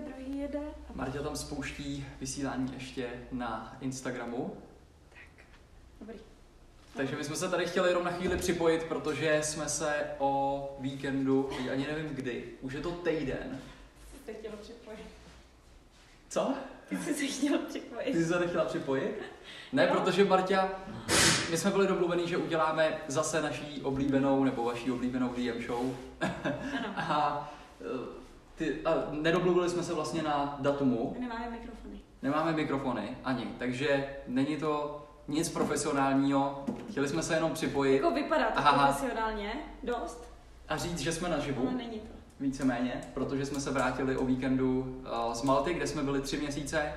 druhý jede. A Marta tam spouští vysílání ještě na Instagramu. Dobrý. Takže my jsme se tady chtěli jenom na chvíli připojit, protože jsme se o víkendu, teď ani nevím kdy, už je to týden. Ty jsi se chtěla připojit. Co? Ty jsi se chtěla připojit. Ty jsi se nechtěla připojit? Ne, No. protože Marta, my jsme byli domluvení, že uděláme zase naší oblíbenou, nebo vaší oblíbenou DM show. Ano. A, eh, ty, a nedomluvili jsme se vlastně na datumu, Nemáme mikrofony. nemáme mikrofony ani, takže není to nic profesionálního, chtěli jsme se jenom připojit Jako vypadá to Aha. profesionálně, dost, a říct, že jsme naživu. ale není to. víceméně, protože jsme se vrátili o víkendu uh, z Malty, kde jsme byli tři měsíce.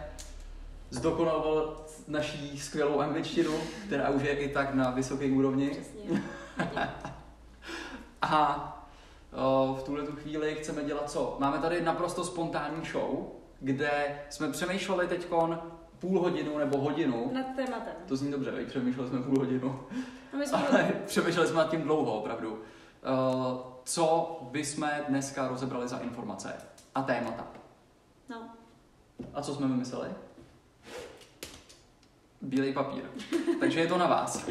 Zdokonaloval naší skvělou angličtinu, která už je i tak na vysoké úrovni. Přesně. A v tuhle tu chvíli chceme dělat co? Máme tady naprosto spontánní show, kde jsme přemýšleli teď půl hodinu nebo hodinu. Nad tématem. To zní dobře, veď? přemýšleli jsme půl hodinu. No my jsme Ale přemýšleli jsme nad tím dlouho, opravdu. Uh, co bychom dneska rozebrali za informace a témata. No, A co jsme vymysleli? Bílej papír. Takže je to na vás.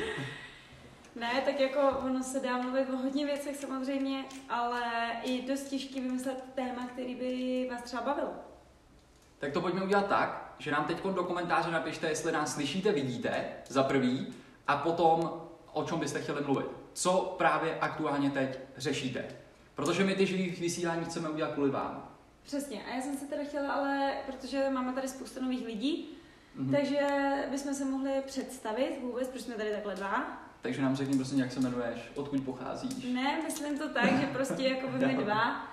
Ne, tak jako ono se dá mluvit o hodně věcech samozřejmě, ale je dost těžký vymyslet téma, který by vás třeba bavil. Tak to pojďme udělat tak, že nám teď do komentáře napište, jestli nás slyšíte, vidíte, za prvý, a potom o čem byste chtěli mluvit. Co právě aktuálně teď řešíte. Protože my ty živý vysílání chceme udělat kvůli vám. Přesně. A já jsem se teda chtěla, ale protože máme tady spoustu nových lidí, Mhm. takže bychom se mohli představit vůbec, proč jsme tady takhle dva. Takže nám řekni prosím, jak se jmenuješ, odkud pocházíš. Ne, myslím to tak, že prostě jako by my dva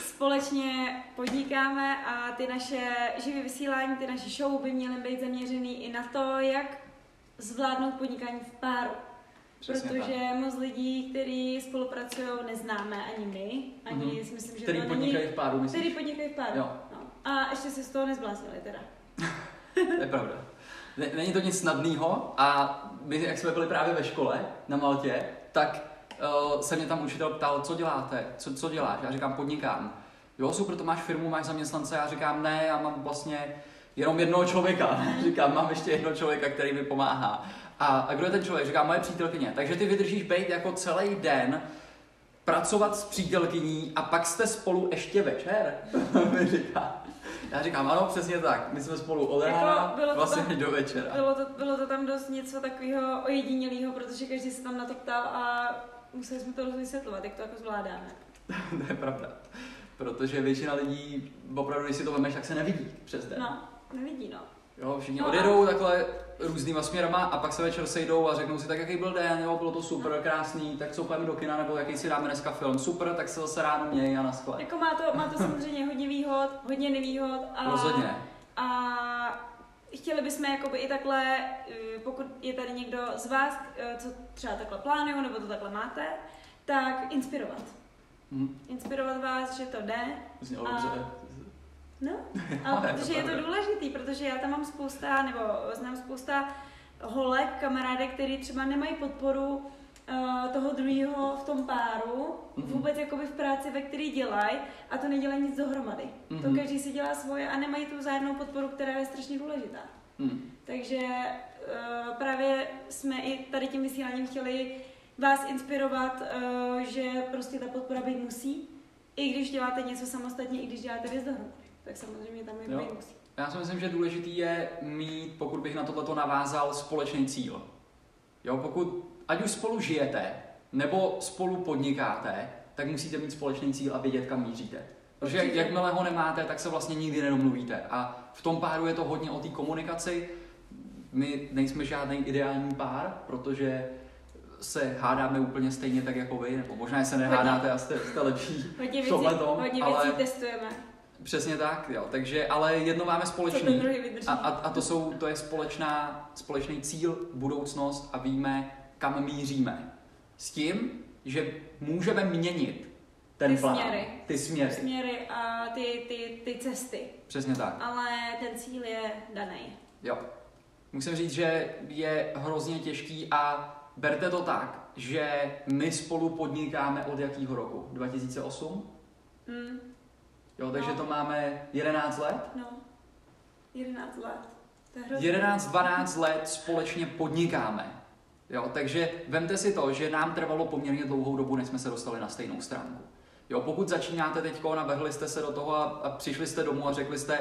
společně podnikáme a ty naše živé vysílání, ty naše show by měly být zaměřený i na to, jak zvládnout podnikání v páru. Přesně protože moc lidí, kteří spolupracují, neznáme ani my, ani Mhm. si myslím, že Který to podnikají není... v páru, myslíš? Který podnikají v páru. Jo. No. A ještě se z toho nezbláznili teda. To je pravda. Ne- Není to nic snadného a my, jak jsme byli právě ve škole na Maltě, tak uh, se mě tam učitel ptal, co děláte, co, co děláš? Já říkám, podnikám. Jo, super, to máš firmu, máš zaměstnance? Já říkám, ne, já mám vlastně jenom jednoho člověka. říkám, mám ještě jednoho člověka, který mi pomáhá. A, a kdo je ten člověk? Říkám, moje přítelkyně. Takže ty vydržíš být jako celý den pracovat s přítelkyní a pak jste spolu ještě večer? mi říká. Já říkám, ano, přesně tak. My jsme spolu od Jako rána bylo to vlastně tam- do večera. Bylo to, bylo to tam dost něco takového ojedinělého, protože každý se tam na to ptal a museli jsme to vysvětlovat, jak to jako zvládáme. to je pravda. Protože většina lidí, opravdu, když si to vemeš, tak se nevidí přes den. No, nevidí no. Jo, všichni No a- odjedou takhle různýma směrama a pak se večer sejdou a řeknou si, tak jaký byl den, jo, bylo to super, krásný, tak co půjdeme do kina, nebo jaký si dáme dneska film, super, tak se zase ráno měj a naschle. Jako má to, má to samozřejmě hodně výhod, hodně nevýhod a, Rozhodně. a chtěli bychom jakoby i takhle, eh, pokud je tady někdo z vás, eh, co třeba takhle plánují nebo to takhle máte, tak inspirovat. Hm, Inspirovat vás, že to jde, znělo A- dobře. No, to protože je to důležitý, protože já tam mám spousta, nebo znám spousta holek, kamarádek, který třeba nemají podporu uh, toho druhého v tom páru, Mhm. vůbec jakoby v práci, ve které dělají, a to nedělají nic dohromady. Mhm. To každý si dělá svoje a nemají tu vzájemnou podporu, která je strašně důležitá. Hm. Takže uh, právě jsme i tady tím vysíláním chtěli vás inspirovat, uh, že prostě ta podpora být musí, i když děláte něco samostatně, i když děláte věc dohromady. Tak samozřejmě tam být musí. Já si myslím, že důležitý je mít, pokud bych na tohleto navázal, společný cíl. Jo, pokud, ať už spolu žijete, nebo spolu podnikáte, tak musíte mít společný cíl a vědět, kam míříte. Protože jak, jakmile ho nemáte, tak se vlastně nikdy nedomluvíte. A v tom páru je to hodně o té komunikaci. My nejsme žádný ideální pár, protože se hádáme úplně stejně tak jako vy, nebo možná se nehádáte a jste, jste lepší Hodně v věcí, tomhletom, hodně ale věcí testujeme. Přesně tak, jo. Takže, ale jedno máme společný. A, a, a to, jsou, to je společná, společný cíl, budoucnost a víme, kam míříme. S tím, že můžeme měnit ten Ty plán, směry. ty směry. Směry a ty, ty, ty cesty. Přesně tak. Ale ten cíl je daný. Jo. Musím říct, že je hrozně těžký a berte to tak, že my spolu podnikáme od jakého roku? 2008? Hmm. Jo, takže No. to máme 11 let. No, 11 let. To je hrozný. 11-12 let společně podnikáme. Jo, takže vemte si to, že nám trvalo poměrně dlouhou dobu, než jsme se dostali na stejnou stránku. Jo, pokud začínáte teď, nabehli jste se do toho a, a přišli jste domů a řekli jste,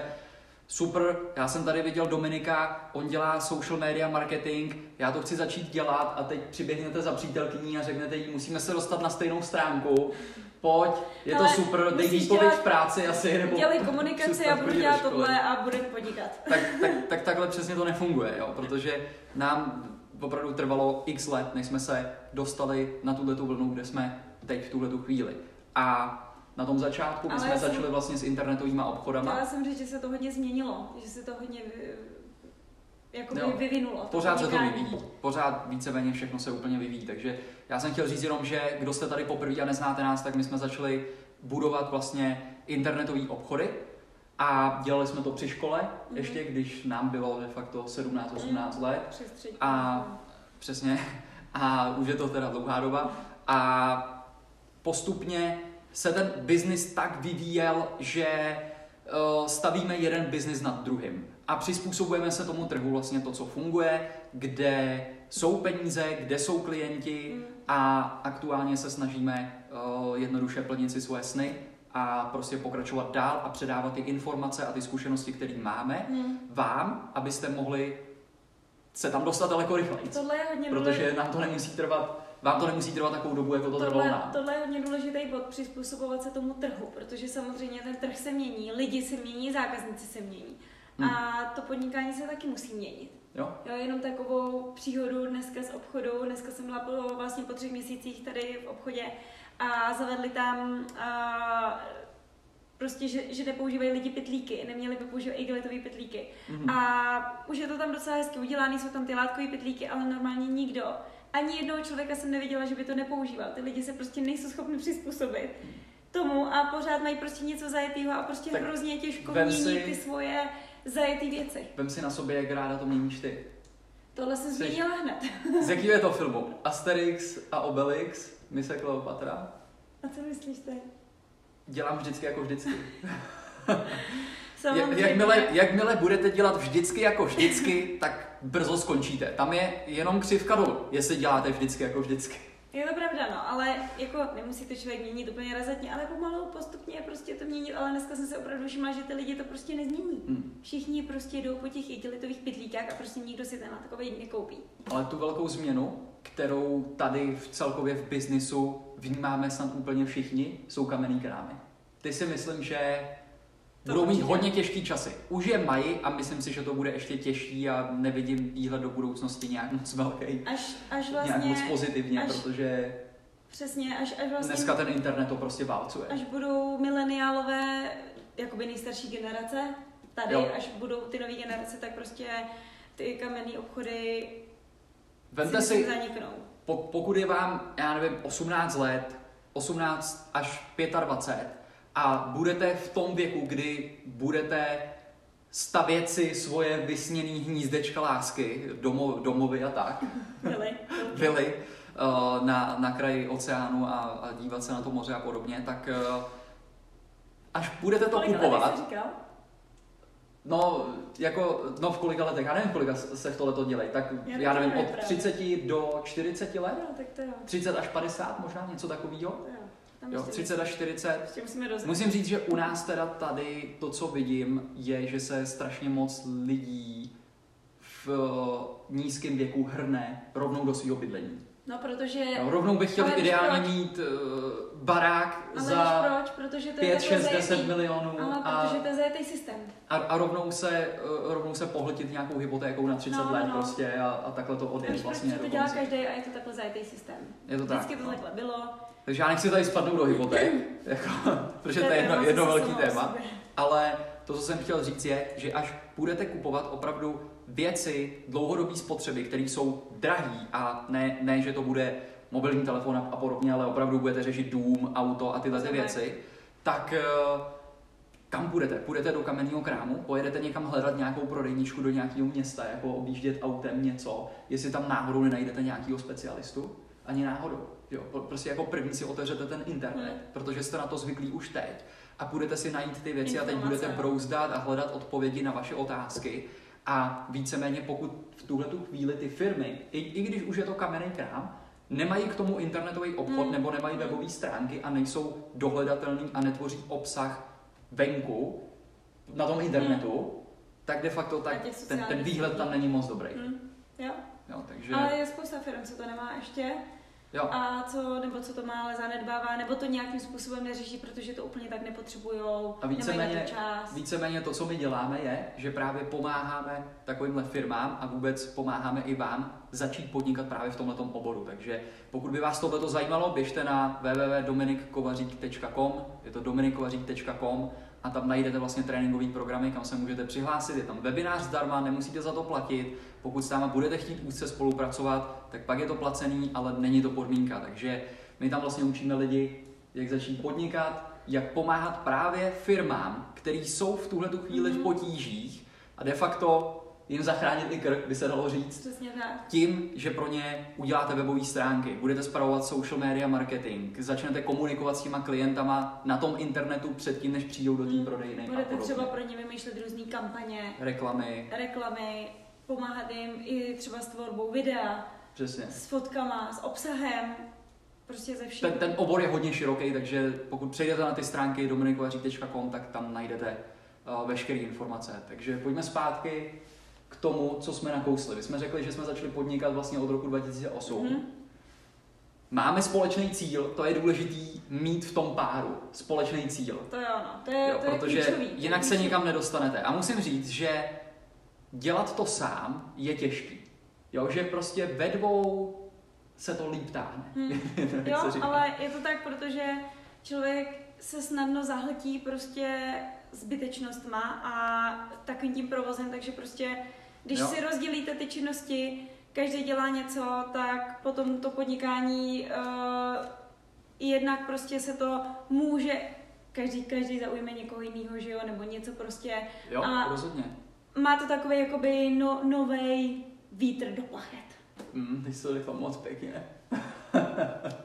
super, já jsem tady viděl Dominika, on dělá social media marketing, já to chci začít dělat a teď přiběhnete za přítelkyní a řeknete jí, musíme se dostat na stejnou stránku, pojď, je to Ale super, dej výpověď v práci asi, nebo Dělej komunikaci, já budu dělat tohle a budeme podnikat. tak, tak, tak takhle přesně to nefunguje, jo? protože nám opravdu trvalo x let, než jsme se dostali na tuhle tu vlnu, kde jsme teď v tuhle tu chvíli. A na tom začátku my Ale jsme jsem- začali vlastně s internetovými obchodama. Chtěla jsem říct, že se to hodně změnilo, že se to hodně vy, jakoby Jo. vyvinulo. to Pořád se to vyvíjí, pořád víceméně všechno se úplně vyvíjí, takže já jsem chtěl říct jenom, že kdo jste tady poprvé a neznáte nás, tak my jsme začali budovat vlastně internetové obchody a dělali jsme to při škole, Mhm. ještě když nám bylo de facto 17-18 let. Přes třetí. A Přesně. A už je to teda dlouhá doba. A postupně se ten biznis tak vyvíjel, že eh, stavíme jeden biznis nad druhým. A přizpůsobujeme se tomu trhu vlastně to, co funguje, kde jsou peníze, kde jsou klienti a aktuálně se snažíme eh, jednoduše plnit si svoje sny a prostě pokračovat dál a předávat ty informace a ty zkušenosti, které máme Hmm. vám, abyste mohli se tam dostat daleko rychleji. Tohle je hodně Protože nám to nemusí trvat, vám to nemusí trvat takovou dobu, jako to trvalo Tohle, nám. tohle je hodně důležitý bod, přizpůsobovat se tomu trhu, protože samozřejmě ten trh se mění, lidi se mění, zákazníci se mění. Hmm. A to podnikání se taky musí měnit. Jo? Jo, jenom takovou příhodu dneska z obchodu. Dneska jsem byla po, vlastně po třech měsících tady v obchodě a zavedli tam a, prostě, že, že nepoužívají lidi pytlíky, neměli by používat igelitové pytlíky. Mhm. A už je to tam docela hezky udělané, jsou tam ty látkové pytlíky, ale normálně nikdo. Ani jednoho člověka jsem neviděla, že by to nepoužíval. Ty lidi se prostě nejsou schopni přizpůsobit tomu a pořád mají prostě něco zajetého a prostě Tak hrozně těžko mění si- ty svoje zajetý věci. Vem si na sobě, jak ráda to měníš ty. Tohle jsem změnila hned. Z jakého je to filmu? Asterix a Obelix, mise Kleopatra. A co myslíš ty? Dělám vždycky jako vždycky. Jak, Samozřejmě. jakmile, jakmile budete dělat vždycky jako vždycky, tak brzo skončíte. Tam je jenom křivka dolů, jestli děláte vždycky jako vždycky. Je to pravda, no, ale jako nemusí to člověk měnit úplně razantně, ale pomalu postupně prostě to měnit, ale dneska jsem se opravdu všimla, že ty lidi to prostě nezmění. Hm. Všichni prostě jdou po těch igelitových pytlíkách a prostě nikdo si tenhle takový nekoupí. Ale tu velkou změnu, kterou tady v celkově v biznisu vnímáme snad úplně všichni, jsou kamenný krámy. Ty si myslím, že To budou mít hodně těžký časy. Už je mají a myslím si, že to bude ještě těžší a nevidím výhled do budoucnosti nějak moc velký. Až, až Nějak vlastně, moc pozitivně, až- protože přesně, až, až vlastně, dneska ten internet to prostě válcuje. až budou mileniálové, jakoby nejstarší generace, tady, Jo. až budou ty nové generace, tak prostě ty kamenné obchody Vemte si si, zaniknou. po- pokud je vám, já nevím, 18 let, 18 až 25 a budete v tom věku, kdy budete stavět si svoje vysněný hnízdečka lásky, domo, domovy a tak, Byli. vily uh, na, na kraji oceánu a, a dívat se na to moře a podobně, tak uh, až budete to Kolik kupovat, jsi říkal? no, jako, no v kolika letech, já nevím, kolika se v tohle to dělají, tak Já já nevím, nevím od právě. 30 do 40 let, No, tak to jo. 30 až 50 možná, něco takového. Jo. Tam Jo, ještě 30 až 40. Ještě musíme doznat. Musím říct, že u nás teda tady to, co vidím, je, že se strašně moc lidí v nízkém věku hrne rovnou do svého bydlení. No, protože... Jo, rovnou bych chtěl ideálně proč? mít uh, barák Ale za proč? Protože to je 5, takhle 6, 10 zajetý. milionů Ale a, protože to je zajetý systém. a, a rovnou, se, uh, rovnou se pohltit nějakou hypotékou na 30 No, no, let no. prostě a, a takhle to odjet vlastně proč to dělá každý a je to takhle zajetý systém. Je to tak. Vždycky to no. takhle bylo. Takže já nechci tady spadnout do hypoték, jako, protože to je jedno, jedno velký téma. Ale to, co jsem chtěl říct, je, že až budete kupovat opravdu věci dlouhodobé spotřeby, které jsou drahé a ne, ne, že to bude mobilní telefon a podobně, ale opravdu budete řešit dům, auto a tyhle ty věci, tak eh, kam půjdete? Půjdete do kamenného krámu, pojedete někam hledat nějakou prodejničku do nějakého města, jako objíždět autem něco, jestli tam náhodou nenajdete nějakého specialistu? Ani náhodou. Jo, pro- prostě jako první si otevřete ten internet, Hmm. protože jste na to zvyklí už teď. a budete si najít ty věci a teď Informace, budete brouzdat a hledat odpovědi na vaše otázky. A víceméně pokud v tuhle tu chvíli ty firmy, i, i když už je to kamenný krám, nemají k tomu internetový obchod Hmm. nebo nemají Hmm. webové stránky a nejsou dohledatelný a netvoří obsah venku na tom internetu, tak de facto tak ten, ten výhled tam není moc dobrý. Mm, jo. Jo, takže, Ale je spousta firm, co to nemá ještě. Jo. A co, nebo co to má ale zanedbává, nebo to nějakým způsobem neřeší, protože to úplně tak nepotřebujou, A nemají víceméně- čas. Víceméně to, co my děláme, je, že právě pomáháme takovýmhle firmám a vůbec pomáháme i vám začít podnikat právě v tomto oboru. Takže pokud by vás tohleto zajímalo, běžte na www.dominikkovařík.com, je to dominikkovařík.com a tam najdete vlastně tréninkové programy, kam se můžete přihlásit, je tam webinář zdarma, nemusíte za to platit, pokud s náma budete chtít úzce spolupracovat, tak pak je to placený, ale není to podmínka, takže my tam vlastně učíme lidi, jak začít podnikat, jak pomáhat právě firmám, které jsou v tuhle tu chvíli v Mhm. potížích a de facto jim zachránit i krk, by se dalo říct, Přesně tak. tím, že pro ně uděláte webové stránky, budete spravovat social media marketing, začnete komunikovat s těma klientama na tom internetu předtím, než přijdou do té Mm. prodejny Budete třeba pro ně vymýšlet různé kampaně, Reklamy, reklamy, pomáhat jim i třeba s tvorbou videa, přesně. s fotkama, s obsahem, prostě ze vším. Ten, ten obor je hodně široký, takže pokud přejdete na ty stránky dominikovařík.com, tak tam najdete uh, veškeré informace. Takže pojďme zpátky k tomu, co jsme nakousli. My jsme řekli, že jsme začali podnikat vlastně od roku 2008. Mhm. Máme společný cíl, to je důležitý mít v tom páru společný cíl. To jo, no, to je, Jo, to je protože klíčový. je jinak se klíčový. nikam nedostanete. A musím říct, že dělat to sám je těžký. Jo, že prostě ve dvou se to líp táhne. Hmm. Jo, se ale je to tak, protože člověk se snadno zahltí prostě zbytečnostma a takovým tím provozem, takže prostě, když Jo. si rozdělíte ty činnosti, každý dělá něco, tak potom to podnikání uh, jednak prostě se to může, každý, každý zaujme někoho jiného, že jo, nebo něco prostě, Jo, a- rozhodně. má to takový jakoby no, novej vítr do plachet. Mm, ty jsi to moc pěkně.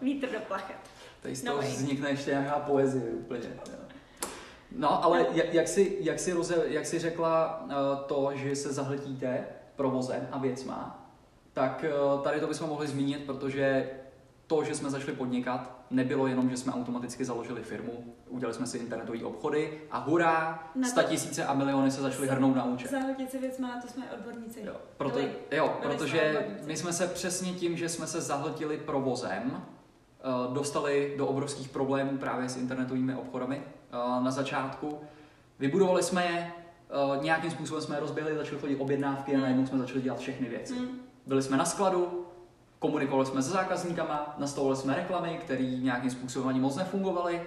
Vítr do plachet. Tady z toho vznikne ještě nějaká poezie úplně. Jo. No, ale jak, jak, jsi, jak, jsi roze, jak jsi řekla uh, to, že se zahltíte provozem a věcma, tak uh, tady to bychom mohli zmínit, protože to, že jsme začali podnikat, nebylo jenom, že jsme automaticky založili firmu, udělali jsme si internetové obchody a hurá, Na sta tisíce a miliony se začaly hrnout na účet. Zahltit se věcma, na to jsme odborníci. Jo, proto, Byli. jo Byli protože jsme odborníci. my jsme se přesně tím, že jsme se zahltili provozem, eh, dostali do obrovských problémů právě s internetovými obchodami eh, na začátku. Vybudovali jsme je, eh, nějakým způsobem jsme je rozběhli, začaly chodit objednávky a najednou jsme začali dělat všechny věci. Hmm. Byli jsme na skladu, komunikovali jsme se zákazníkama, nastavovali jsme reklamy, které nějakým způsobem ani moc nefungovaly,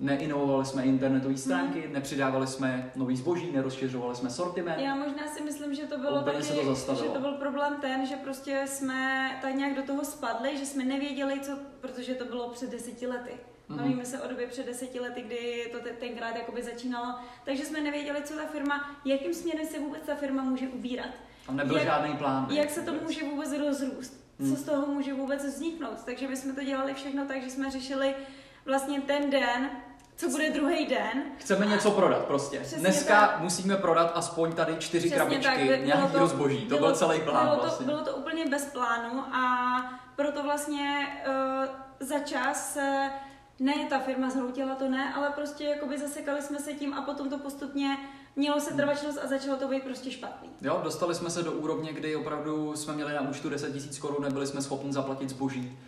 neinovovali jsme internetové stránky, Hmm. nepřidávali jsme nový zboží, nerozšiřovali jsme sortiment. Já možná si myslím, že to bylo taky, se to zastavilo. že to byl problém ten, že prostě jsme tak nějak do toho spadli, že jsme nevěděli, co, protože to bylo před deseti lety. Mhm. Bavíme se o době před deseti lety, kdy to te- tenkrát jakoby začínalo, takže jsme nevěděli, co ta firma, jakým směrem se vůbec ta firma může ubírat. Tam nebyl Jak- žádný plán. Jak se to může vůbec rozrůst? Hmm. Co z toho může vůbec vzniknout? Takže my jsme to dělali všechno tak, že jsme řešili vlastně ten den, co bude druhý den. Chceme něco prodat prostě. Přesně Dneska tak. musíme prodat aspoň tady čtyři Přesně krabičky tak, nějakého to- zboží. To bylo- byl celý plán bylo vlastně. To, bylo to úplně bez plánu a proto vlastně uh, za čas se ne, ta firma zhroutila, to ne, ale prostě jakoby zasekali jsme se tím a potom to postupně mělo se trvačnost a začalo to být prostě špatný. Jo, dostali jsme se do úrovně, kdy opravdu jsme měli na účtu 10 000 korun, nebyli jsme schopni zaplatit zboží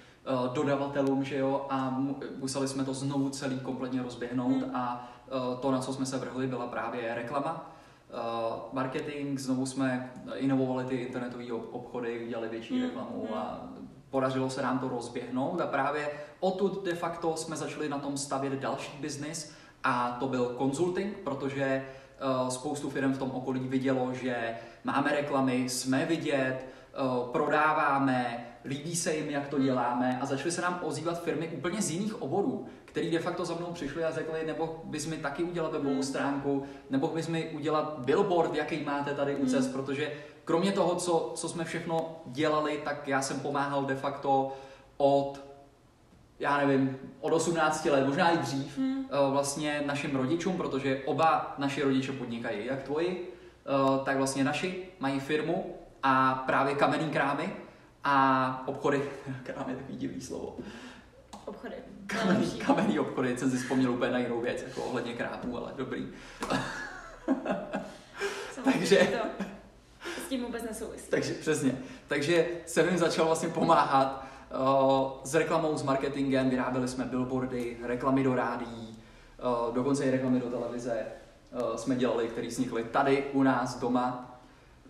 uh, dodavatelům, že jo, a mu- museli jsme to znovu celý kompletně rozběhnout Hmm. a uh, to, na co jsme se vrhli, byla právě reklama. Uh, marketing, znovu jsme inovovali ty internetové obchody, udělali větší Hmm, reklamu hmm. a podařilo se nám to rozběhnout a právě odtud de facto jsme začali na tom stavět další biznis a to byl consulting, protože uh, spoustu firm v tom okolí vidělo, že máme reklamy, jsme vidět, uh, prodáváme, líbí se jim, jak to Hmm. děláme a začaly se nám ozývat firmy úplně z jiných oborů, který de facto za mnou přišli a řekli, nebo bys mi taky udělal webovou Hmm. stránku, nebo bys mi udělat billboard, jaký máte tady u Hmm. cest, protože kromě toho, co, co jsme všechno dělali, tak já jsem pomáhal de facto od já nevím, od 18 let, možná i dřív, Hmm. eh, vlastně našim rodičům, protože oba naši rodiče podnikají, jak tvoji, eh, tak vlastně naši mají firmu a právě kamenný krámy a obchody, krám je takový divný slovo, Obchody. kamenný, kamenný obchody, jsem si vzpomněl úplně na jinou věc, jako ohledně krámů, ale dobrý. Takže- s tím vůbec nesouvisí. Takže přesně. Takže jsem jim začal vlastně pomáhat uh, s reklamou, s marketingem, vyráběli jsme billboardy, reklamy do rádií, uh, dokonce i reklamy do televize uh, jsme dělali, které vznikly tady u nás doma,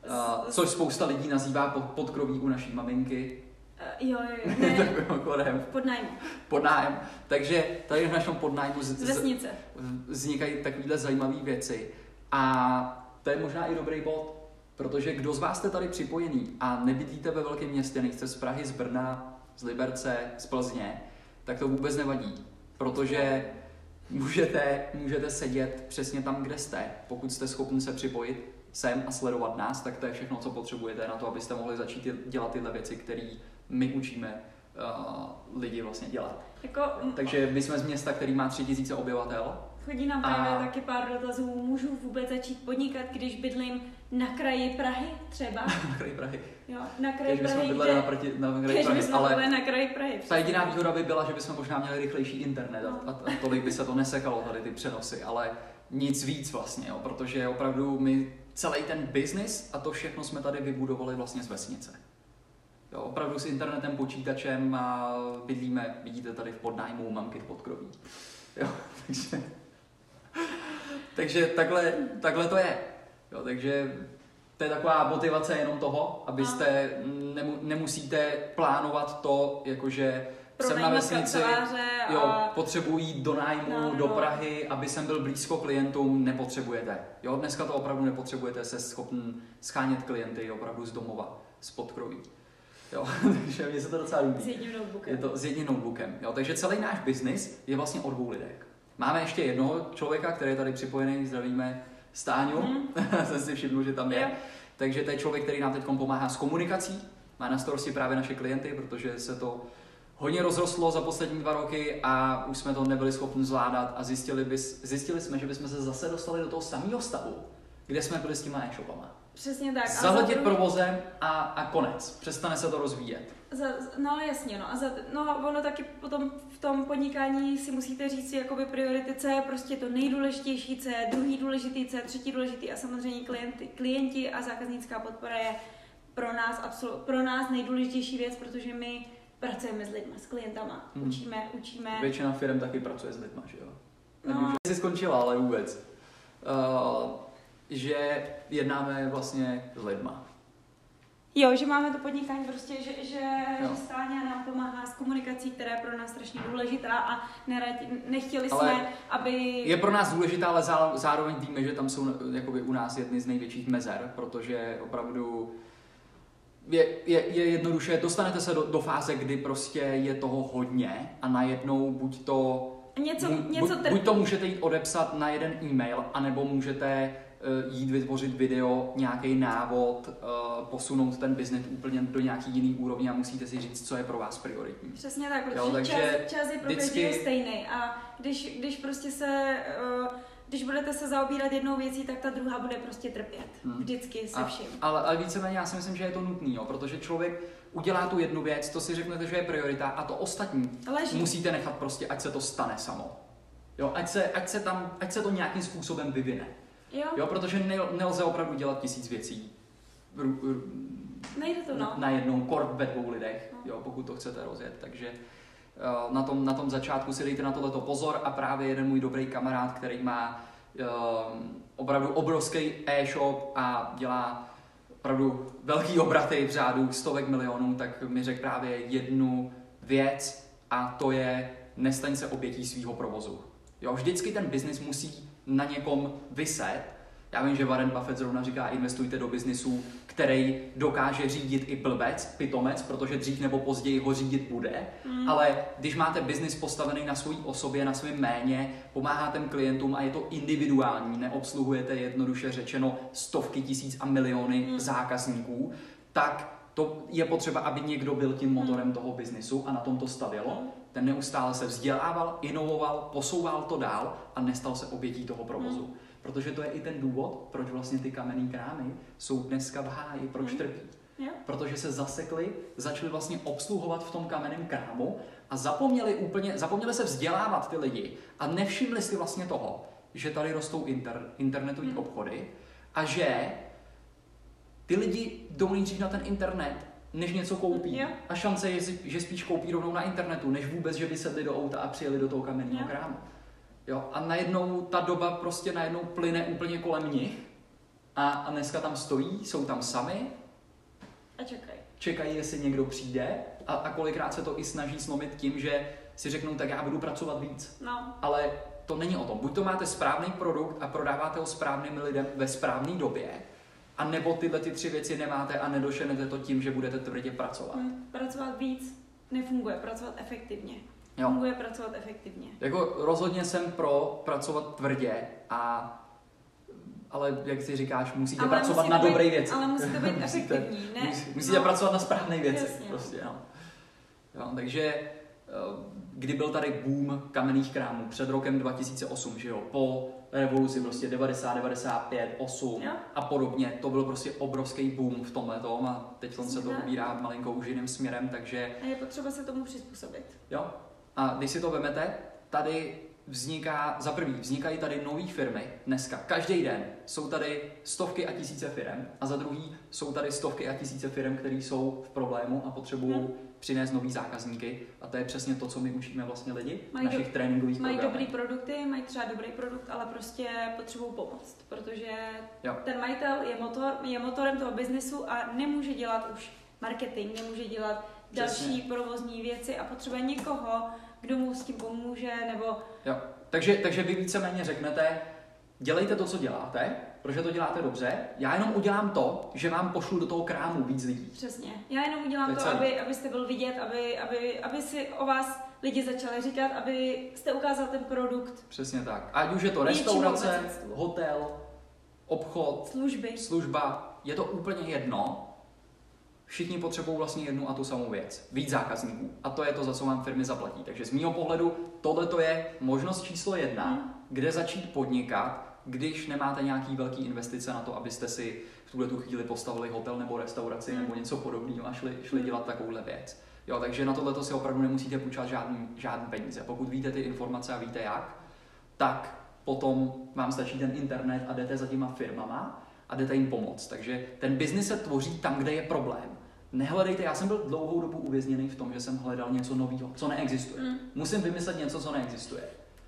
uh, což spousta lidí nazývá pod, podkroví u naší maminky, Uh, jo, jo, jo. Ne, mimochodem, pod nájmu. pod nájem. Takže tady v našem podnájmu z, Z z, vesnice. vznikají takovéhle zajímavé věci. A to je možná i dobrý bod, protože kdo z vás jste tady připojený a nebydlíte ve velkém městě, nejste z Prahy, z Brna, z Liberce, z Plzně, tak to vůbec nevadí, protože můžete, můžete sedět přesně tam, kde jste. Pokud jste schopni se připojit sem a sledovat nás, tak to je všechno, co potřebujete na to, abyste mohli začít dělat tyhle věci, které my učíme uh, lidi vlastně dělat. Jako, Takže my jsme z města, který má 3000 obyvatel. chodí nám A- právě taky pár dotazů. Můžu vůbec začít podnikat, když bydlím na kraji Prahy třeba? Na kraji Prahy. Jo, na kraji bychom Prahy, na, kde... proti, na kraji Když Prahy, bychom ale na kraji Prahy. ta jediná výhoda by byla, že bychom možná měli rychlejší internet a, No. a, a tolik by se to nesekalo tady ty přenosy, ale nic víc vlastně, jo, protože opravdu my celý ten biznis a to všechno jsme tady vybudovali vlastně z vesnice. Jo, opravdu s internetem, počítačem a bydlíme, vidíte tady v podnájmu mamky v podkroví. Jo, takže, takže takhle, takhle to je. Jo, takže to je taková motivace jenom toho, abyste nemu, nemusíte plánovat to, jakože jsem na vesnici, kanceláře jo, a... potřebuji jít do nájmu, No, do no. Prahy, aby jsem byl blízko klientům, nepotřebujete. Jo, dneska to opravdu nepotřebujete, se schopn schánět klienty opravdu z domova, z podkroví. Jo, takže mně se to docela líbí. S jedním notebookem. Je to s jedním notebookem. Jo, takže celý náš biznis je vlastně o dvou lidech. Máme ještě jednoho člověka, který je tady připojený, zdravíme Stáňu, Hmm. jsem si všiml, že tam je. Jo. Takže to je člověk, který nám teď pomáhá s komunikací, má na starosti právě naše klienty, protože se to hodně rozrostlo za poslední dva roky a už jsme to nebyli schopni zvládat a zjistili, bys, zjistili jsme, že bychom se zase dostali do toho samého stavu, kde jsme byli s těma e-shopama. Přesně tak. A za druhý- provozem a, a konec. Přestane se to rozvíjet. Za, no jasně, no. A za, no ono taky potom v tom podnikání si musíte říct si jakoby priority, co je prostě to nejdůležitější, co je druhý důležitý, co je třetí důležitý a samozřejmě klienti, klienti a zákaznická podpora je pro nás, absol, pro nás nejdůležitější věc, protože my pracujeme s lidmi, s klientama, Mhm. učíme, učíme. Většina firm taky pracuje s lidma, že jo? No. No. Jsi skončila, ale vůbec. Uh, že jednáme vlastně s lidma. Jo, že máme to podnikání prostě, že, že, Jo. že Stáňa nám pomáhá s komunikací, která je pro nás strašně důležitá a nerad, nechtěli Ale jsme, aby... Je pro nás důležitá, ale zá- zároveň víme, že tam jsou jakoby u nás jedny z největších mezer, protože opravdu je, je, je jednoduše, dostanete se do, do fáze, kdy prostě je toho hodně a najednou buď to Něco, Bu- něco buď, buď to můžete jít odepsat na jeden e-mail, anebo můžete jít vytvořit video, nějaký návod, eh, posunout ten biznet úplně do nějaký jiný úrovně a musíte si říct, co je pro vás prioritní. Přesně tak, protože Jo, takže čas, čas je pro vždycky- stejný a když, když prostě se, uh, když budete se zaobírat jednou věcí, tak ta druhá bude prostě trpět. Hmm. Vždycky se A, vším. ale, ale víceméně já si myslím, že je to nutný, jo, protože člověk udělá tu jednu věc, to si řeknete, že je priorita a to ostatní Leží. musíte nechat prostě, ať se to stane samo. Jo, ať se, ať se, tam, ať se to nějakým způsobem vyvine. Jo, Jo, protože nel, nelze opravdu dělat tisíc věcí ru, ru, nejde to, no. na, jednou kort ve dvou lidech, No. jo, pokud to chcete rozjet. Takže uh, na tom, na tom začátku si dejte na tohleto pozor a právě jeden můj dobrý kamarád, který má uh, opravdu obrovský e-shop a dělá opravdu velký obraty v řádu stovek milionů, tak mi řekl právě jednu věc a to je nestaň se obětí svého provozu. Jo, vždycky ten biznis musí na někom vyset. Já vím, že Warren Buffett zrovna říká, investujte do biznisu, který dokáže řídit i blbec, pitomec, protože dřív nebo později ho řídit bude. Mm. Ale když máte biznis postavený na své osobě, na svém méně, pomáháte klientům a je to individuální, neobsluhujete jednoduše řečeno stovky tisíc a miliony Mm. zákazníků, tak to je potřeba, aby někdo byl tím motorem toho biznisu a na tom to stavělo. Ten neustále se vzdělával, inovoval, posouval to dál a nestal se obětí toho provozu. Hmm. Protože to je i ten důvod, proč vlastně ty kamenné krámy jsou dneska v háji, proč hmm. trpí. Jo. Protože se zasekli, začali vlastně obsluhovat v tom kamenném krámu a zapomněli úplně, zapomněli se vzdělávat ty lidi a nevšimli si vlastně toho, že tady rostou inter, internetové hmm. obchody a že ty lidi jdou nejdřív na ten internet, než něco koupí. Jo. A šance je, že spíš koupí rovnou na internetu, než vůbec, že by sedli do auta a přijeli do toho kamenného Jo. krámu. Jo, a najednou ta doba prostě najednou plyne úplně kolem nich a, a dneska tam stojí, jsou tam sami, A čekaj. čekají, jestli někdo přijde a, a kolikrát se to i snaží slomit tím, že si řeknou, tak já budu pracovat víc. No, Ale to není o tom. Buď to máte správný produkt a prodáváte ho správným lidem ve správné době, a nebo tyhle ty tři věci nemáte a nedošenete to tím, že budete tvrdě pracovat. hm, pracovat víc nefunguje, pracovat efektivně. Jo. Funguje pracovat efektivně. Jako rozhodně jsem pro pracovat tvrdě a ale jak si říkáš, musíte Ale pracovat musí na dobré věci. ale musí to být Musíte- efektivní, ne? Musí, musíte No. pracovat na správné věci. Jasně. Prostě, no. jo, takže kdy byl tady boom kamenných krámů před rokem 2008, že jo, po revoluci prostě 90, 95, 8 Jo. a podobně, to byl prostě obrovský boom v tomhle tom a teď se to ubírá malinko už jiným směrem, takže A je potřeba se tomu přizpůsobit. Jo. A když si to vemete, tady vzniká, za prvý, vznikají tady nové firmy dneska. Každý den jsou tady stovky a tisíce firm a za druhý jsou tady stovky a tisíce firm, které jsou v problému a potřebují Hmm. Přinést nový zákazníky. A to je přesně to, co my učíme vlastně lidi v Mají našich do- tréninkových Mají dobrý produkty, mají třeba dobrý produkt, ale prostě potřebují pomoct, protože Jo. ten majitel je, motor, je motorem toho biznesu a nemůže dělat už marketing, nemůže dělat Přesně. další provozní věci a potřebuje někoho, kdo mu s tím pomůže, nebo Jo. Takže, takže vy víceméně řeknete, dělejte to, co děláte, protože to děláte dobře. Já jenom udělám to, že vám pošlu do toho krámu víc lidí. přesně. Já jenom To udělám to, celý. aby, abyste byl vidět, aby, aby, aby si o vás lidi začali říkat, aby jste ukázal ten produkt, Přesně tak. Ať už je to restaurace, hotel, obchod, služby. služba, je to úplně jedno. Všichni potřebují vlastně jednu a tu samou věc. Víc zákazníků. A to je to, za co vám firmy zaplatí. Takže z mého pohledu tohle to je možnost číslo jedna, Hmm. kde začít podnikat, když nemáte nějaký velký investice na to, abyste si v tuhle tu chvíli postavili hotel nebo restauraci Hmm. nebo něco podobného a šli, šli Hmm. dělat takovouhle věc. Jo, takže na tohle si opravdu nemusíte půjčovat žádný, žádný peníze. Pokud víte ty informace a víte jak, tak potom vám stačí ten internet a jdete za těma firmama a jdete jim pomoct. Takže ten biznis se tvoří tam, kde je problém. Nehledejte, já jsem byl dlouhou dobu uvězněný v tom, že jsem hledal něco nového, co neexistuje. Mm. Musím vymyslet něco, co neexistuje.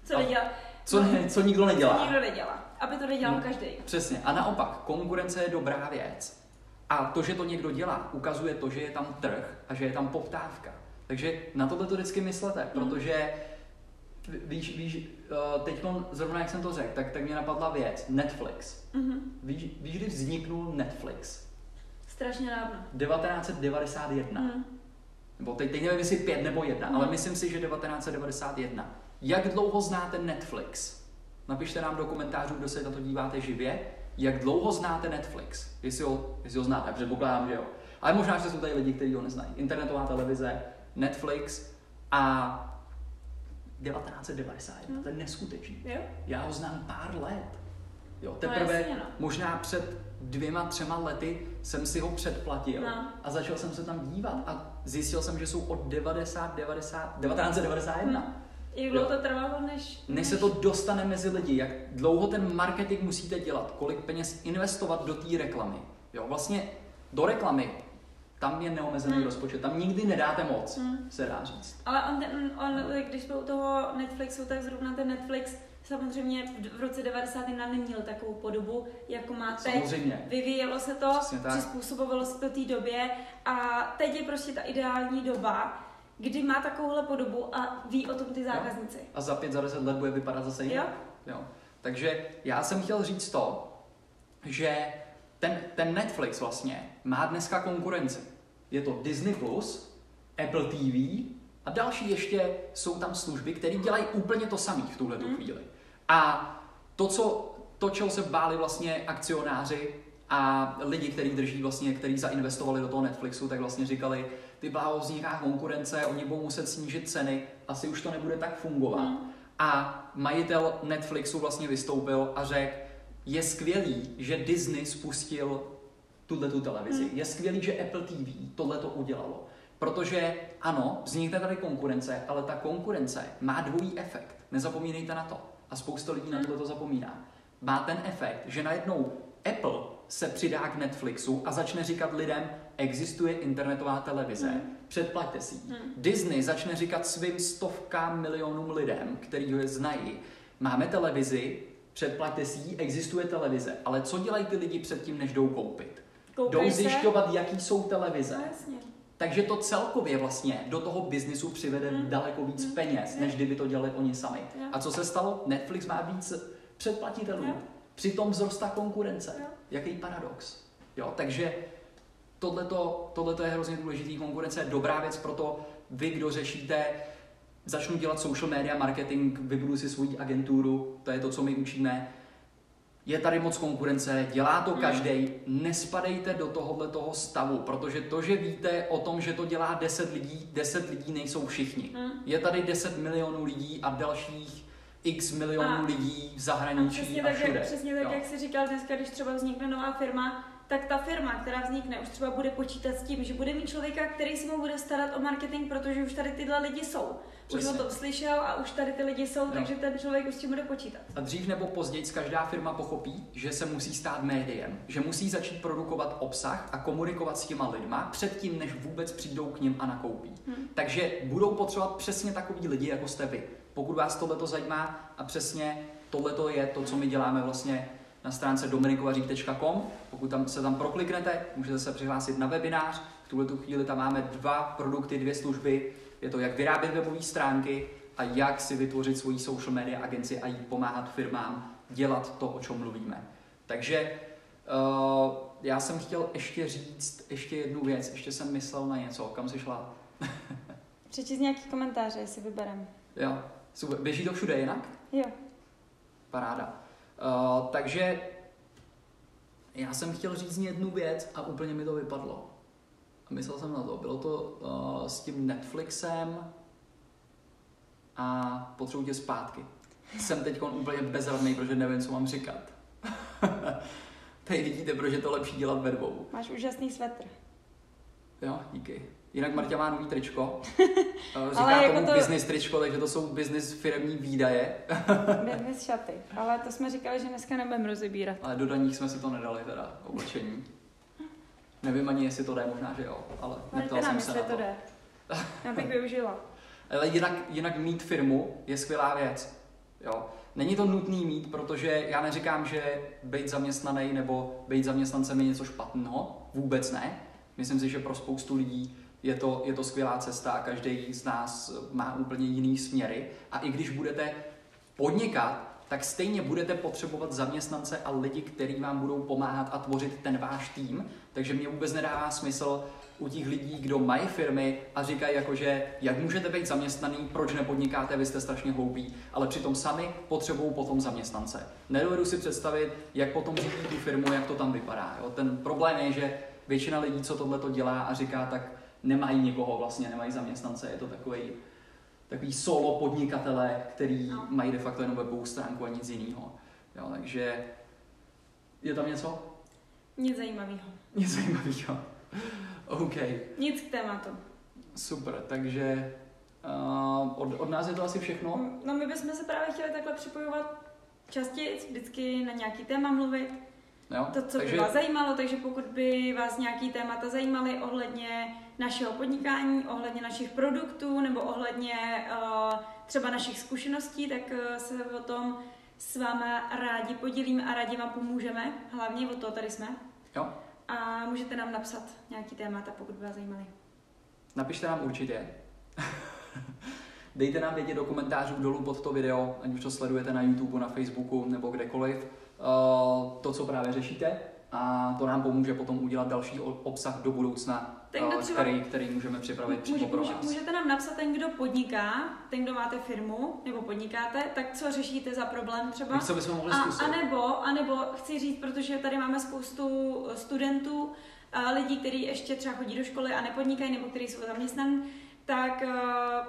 Co A- nedělá? Co, ne, co nikdo nedělá. Nikdo nedělá. Aby to nedělal Hmm. každý. Přesně. A naopak, konkurence je dobrá věc. A to, že to někdo dělá, ukazuje to, že je tam trh a že je tam poptávka. Takže na tohle to vždycky myslete, Hmm. protože ví- víš, víš teď zrovna jak jsem to řekl, tak, tak mě napadla věc. Netflix. Mhm. Víš, víš, kdy vzniknul Netflix? Strašně dávno. 1991. Mhm. Nebo teď, teď nevím, jestli pět nebo jedna, Hmm. ale myslím si, že 1991. Jak dlouho znáte Netflix? Napište nám do komentářů, kdo se na to díváte živě. Jak dlouho znáte Netflix? Jestli ho, jestli ho znáte, předpokládám, že jo. Ale možná, že jsou tady lidi, kteří ho neznají. Internetová televize, Netflix a 1991. Hmm. To je neskutečný. Jo? Já ho znám pár let. Jo, No teprve jasně, no. možná před dvěma, třema lety jsem si ho předplatil No. a začal jsem se tam dívat a zjistil jsem, že jsou od 90, 90, 1991. Hmm. Jak dlouho to trvalo, než... Než se to dostane mezi lidi, jak dlouho ten marketing musíte dělat, kolik peněz investovat do té reklamy. Jo, vlastně do reklamy, tam je neomezený Hmm. rozpočet, tam nikdy nedáte moc, Hmm. se dá říct. Ale on, ten, on, když jsme u toho Netflixu, tak zrovna ten Netflix samozřejmě v- roce 91 neměl takovou podobu, jako má teď. Samozřejmě. Vyvíjelo se to, přizpůsobovalo se to té době a teď je prostě ta ideální doba, kdy má takovouhle podobu a ví o tom ty zákazníci. A za pět, za deset let bude vypadat zase Jo? jinak. Jo. Takže já jsem chtěl říct to, že ten, ten Netflix vlastně má dneska konkurenci. Je to Disney+, Plus, Apple TV a další ještě jsou tam služby, které dělají úplně to samé v tuhle tu Hmm. chvíli. A to, co, to, čeho se báli vlastně akcionáři A lidi, kteří drží vlastně, kteří zainvestovali do toho Netflixu, tak vlastně říkali, ty bláho, vzniká konkurence, oni budou muset snížit ceny, asi už to nebude tak fungovat. Mm. A majitel Netflixu vlastně vystoupil a řekl, je skvělý, že Disney spustil tuhle tu televizi. Mm. Je skvělý, že Apple TV tohle to udělalo. Protože ano, vznikne tady konkurence, ale ta konkurence má dvojí efekt. Nezapomínejte na to. A spousta lidí na to zapomíná. Má ten efekt, že najednou Apple se přidá k Netflixu a začne říkat lidem, existuje internetová televize, mm. předplaťte si mm. Disney začne říkat svým stovkám milionům lidem, který ho je znají, máme televizi, předplaťte si existuje televize. Ale co dělají ty lidi předtím, než jdou koupit? Koukaj jdou zjišťovat, jaký jsou televize. No, jasně. Takže to celkově vlastně do toho biznisu přivede mm. daleko víc mm. peněz, než kdyby to dělali oni sami. Yeah. A co se stalo? Netflix má víc předplatitelů. Yeah. Přitom vzrostá konkurence. Yeah. Jaký paradox. Jo? Takže tohle je hrozně důležitý. Konkurence je dobrá věc pro to, vy, kdo řešíte, začnu dělat social media marketing, vybudu si svoji agenturu, to je to, co my učíme. Je tady moc konkurence, dělá to hmm. každý. Nespadejte do tohohle toho stavu, protože to, že víte o tom, že to dělá 10 lidí, 10 lidí nejsou všichni. Hmm. Je tady 10 milionů lidí a dalších x milionů a, lidí v zahraničí a, přesně a tak, všude. Přesně tak, jo. jak jsi říkal dneska, když třeba vznikne nová firma, tak ta firma, která vznikne, už třeba bude počítat s tím, že bude mít člověka, který se mu bude starat o marketing, protože už tady tyhle lidi jsou. Přesně. Už ho to slyšel a už tady ty lidi jsou, no. takže ten člověk už s tím bude počítat. A dřív nebo později každá firma pochopí, že se musí stát médiem, že musí začít produkovat obsah a komunikovat s těma lidma předtím, než vůbec přijdou k ním a nakoupí. Hmm. Takže budou potřebovat přesně takový lidi, jako jste vy. Pokud vás tohle zajímá a přesně tohle je to, co my děláme vlastně na stránce dominikovařík.com. Pokud tam se tam prokliknete, můžete se přihlásit na webinář. V tuhle chvíli tam máme dva produkty, dvě služby. Je to, jak vyrábět webové stránky a jak si vytvořit svoji social media agenci a jí pomáhat firmám dělat to, o čem mluvíme. Takže uh, já jsem chtěl ještě říct ještě jednu věc. Ještě jsem myslel na něco. Kam jsi šla? Přečíst nějaký komentáře, jestli vyberem. Jo. Běží to všude jinak? Jo. Paráda. Uh, takže já jsem chtěl říct jednu věc a úplně mi to vypadlo. A myslel jsem na to. Bylo to uh, s tím Netflixem a potřebuji tě zpátky. Jsem teď úplně bezradný, protože nevím, co mám říkat. Tady vidíte, proč je to lepší dělat ve dvou. Máš úžasný svetr. Jo, díky. Jinak Marta má nový tričko. Eh, říká Ale tomu jako to... business tričko, takže to jsou business firmní výdaje. business šaty. Ale to jsme říkali, že dneska nebudeme rozebírat. Ale do daních jsme si to nedali teda, oblečení. Nevím ani, jestli to jde, možná, že jo, ale neptal jsem se na to. to jde. Já bych využila. Ale jinak, jinak mít firmu je skvělá věc. Jo. Není to nutný mít, protože já neříkám, že být zaměstnaný nebo být zaměstnancem je něco špatného. Vůbec ne. Myslím si, že pro spoustu lidí je to, je to skvělá cesta a každý z nás má úplně jiný směry. A i když budete podnikat, tak stejně budete potřebovat zaměstnance a lidi, kteří vám budou pomáhat a tvořit ten váš tým. Takže mě vůbec nedává smysl u těch lidí, kdo mají firmy a říkají jakože, jak můžete být zaměstnaný, proč nepodnikáte, vy jste strašně hloupí, ale přitom sami potřebují potom zaměstnance. Nedovedu si představit, jak potom řídí tu firmu, jak to tam vypadá. Jo? Ten problém je, že většina lidí, co tohle to dělá a říká, tak nemají někoho vlastně, nemají zaměstnance, je to takový takový solo podnikatele, který no. mají de facto jenom webovou stránku a nic jiného. Jo, takže je tam něco? Nic zajímavého. Nic zajímavého. OK. Nic k tématu. Super, takže uh, od, od nás je to asi všechno. No my bychom se právě chtěli takhle připojovat častěji, vždycky na nějaký téma mluvit. Jo, to, co takže... by vás zajímalo, takže pokud by vás nějaký témata zajímaly ohledně našeho podnikání, ohledně našich produktů nebo ohledně uh, třeba našich zkušeností, tak uh, se o tom s váma rádi podělíme a rádi vám pomůžeme. Hlavně o to tady jsme. Jo. A můžete nám napsat nějaký témata, pokud by vás zajímaly. Napište nám určitě. Dejte nám vědět do komentářů dolů pod to video, ať už to sledujete na YouTube, na Facebooku nebo kdekoliv, uh, to, co právě řešíte. a to nám pomůže potom udělat další obsah do budoucna, Ten, kdo eh, třeba- který, který můžeme připravit přímo Může, pro vás. můžete nám napsat ten, kdo podniká, ten, kdo máte firmu nebo podnikáte, tak co řešíte za problém třeba? Víš, co bychom mohli A, zkusit? a, nebo, a nebo chci říct, protože tady máme spoustu studentů, a lidí, kteří ještě třeba chodí do školy a nepodnikají, nebo kteří jsou zaměstnaní, tak eh,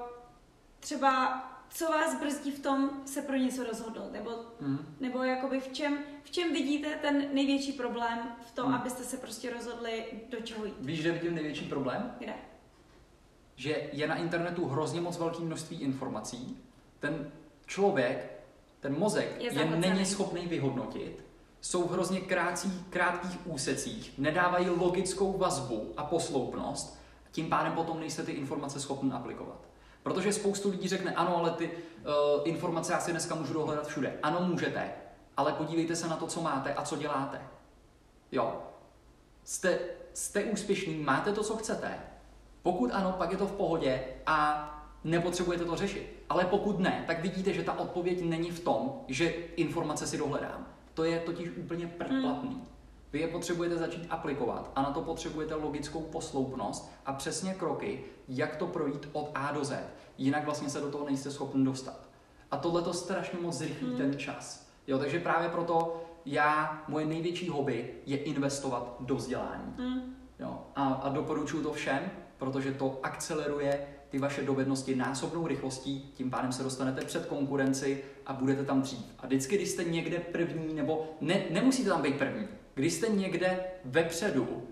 třeba co vás brzdí v tom se pro něco rozhodnout, nebo, Mhm. nebo jakoby v čem, v čem vidíte ten největší problém v tom, Hmm. abyste se prostě rozhodli do čeho jít. Víš, kde vidím největší problém? Kde? že je na internetu hrozně moc velké množství informací, ten člověk, ten mozek Je je, není schopný vyhodnotit, jsou v hrozně krátcí, krátkých úsecích, nedávají logickou vazbu a posloupnost, tím pádem potom nejste ty informace schopni aplikovat. Protože spoustu lidí řekne, ano, ale ty uh, informace já si dneska můžu dohledat všude. Ano, můžete, ale podívejte se na to, co máte a co děláte. Jo. Jste, jste úspěšný, máte to, co chcete. Pokud ano, pak je to v pohodě a nepotřebujete to řešit. Ale pokud ne, tak vidíte, že ta odpověď není v tom, že informace si dohledám. To je totiž úplně predplatný. Vy je potřebujete začít aplikovat a na to potřebujete logickou posloupnost a přesně kroky, jak to projít od A do Z. Jinak vlastně se do toho nejste schopni dostat. A tohle to strašně moc zrychlí Hmm. ten čas. Jo, takže právě proto já, moje největší hobby je investovat do vzdělání. Hmm. Jo, a, a doporučuji to všem, protože to akceleruje ty vaše dovednosti násobnou rychlostí, tím pádem se dostanete před konkurenci a budete tam dřív. A vždycky, když jste někde první, nebo ne, nemusíte tam být první, když jste někde vepředu,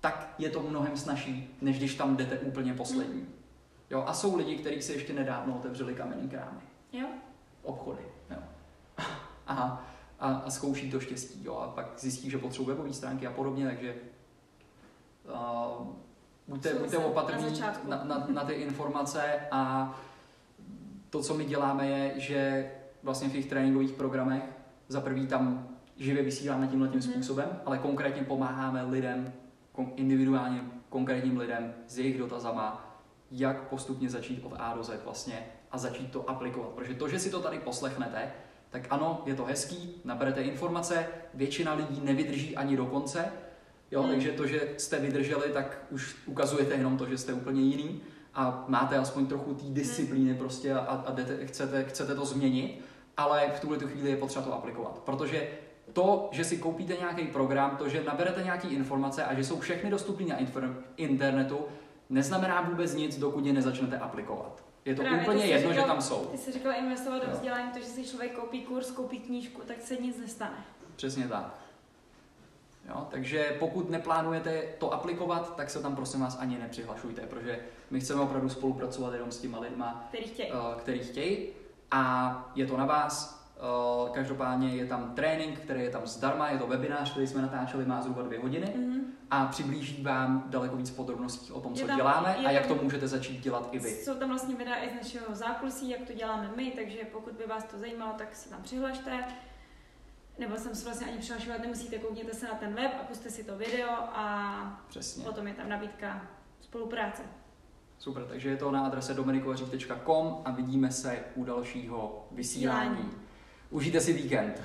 tak je to mnohem snažší, než když tam jdete úplně poslední. Jo, a jsou lidi, kteří si ještě nedávno otevřeli kamenný krámy, Jo? obchody. Jo. A, a, a zkouší to štěstí. Jo, a pak zjistí, že potřebuje webové stránky a podobně, takže uh, buďte, buďte opatrní na na, na, na ty informace a to, co my děláme, je, že vlastně v těch tréninkových programech za prvý tam živě vysíláme tímhle tím Mhm. způsobem, ale konkrétně pomáháme lidem, individuálně konkrétním lidem s jejich dotazama, jak postupně začít od A do Z vlastně a začít to aplikovat. Protože to, že si to tady poslechnete, tak ano, je to hezký, naberete informace, většina lidí nevydrží ani do konce, jo, Hmm. takže to, že jste vydrželi, tak už ukazujete jenom to, že jste úplně jiný a máte aspoň trochu té disciplíny prostě a, a jdete, chcete, chcete to změnit, ale v tuhle tu chvíli je potřeba to aplikovat, protože to, že si koupíte nějaký program, to, že naberete nějaké informace a že jsou všechny dostupné na internetu, neznamená vůbec nic, dokud je nezačnete aplikovat. Je to Právě, úplně jedno, říkal- že tam jsou. Ty jsi říkal investovat do Jo. vzdělání, to, že si člověk koupí kurz, koupí knížku, tak se nic nestane. Přesně tak. Jo, takže pokud neplánujete to aplikovat, tak se tam prosím vás ani nepřihlašujte, protože my chceme opravdu spolupracovat jenom s těma lidma, Který chtějí. eh, který chtějí a je to na vás. Eh, Každopádně je tam trénink, který je tam zdarma, je to webinář, který jsme natáčeli, má zhruba dvě hodiny Mhm. a přiblíží vám daleko víc podrobností o tom, co tam- děláme a jak to můžete začít dělat i vy. Jsou tam vlastně videa i z našeho zákulisí, jak to děláme my, takže pokud by vás to zajímalo, tak se tam přihlašte. Nebo jsem se vlastně ani přihlašovat nemusíte, koukněte se na ten web a puste si to video a Přesně. potom je tam nabídka spolupráce. Super, takže je to na adrese dominikovařík.com a vidíme se u dalšího vysílání. Vysílání. o Gita ser gigante.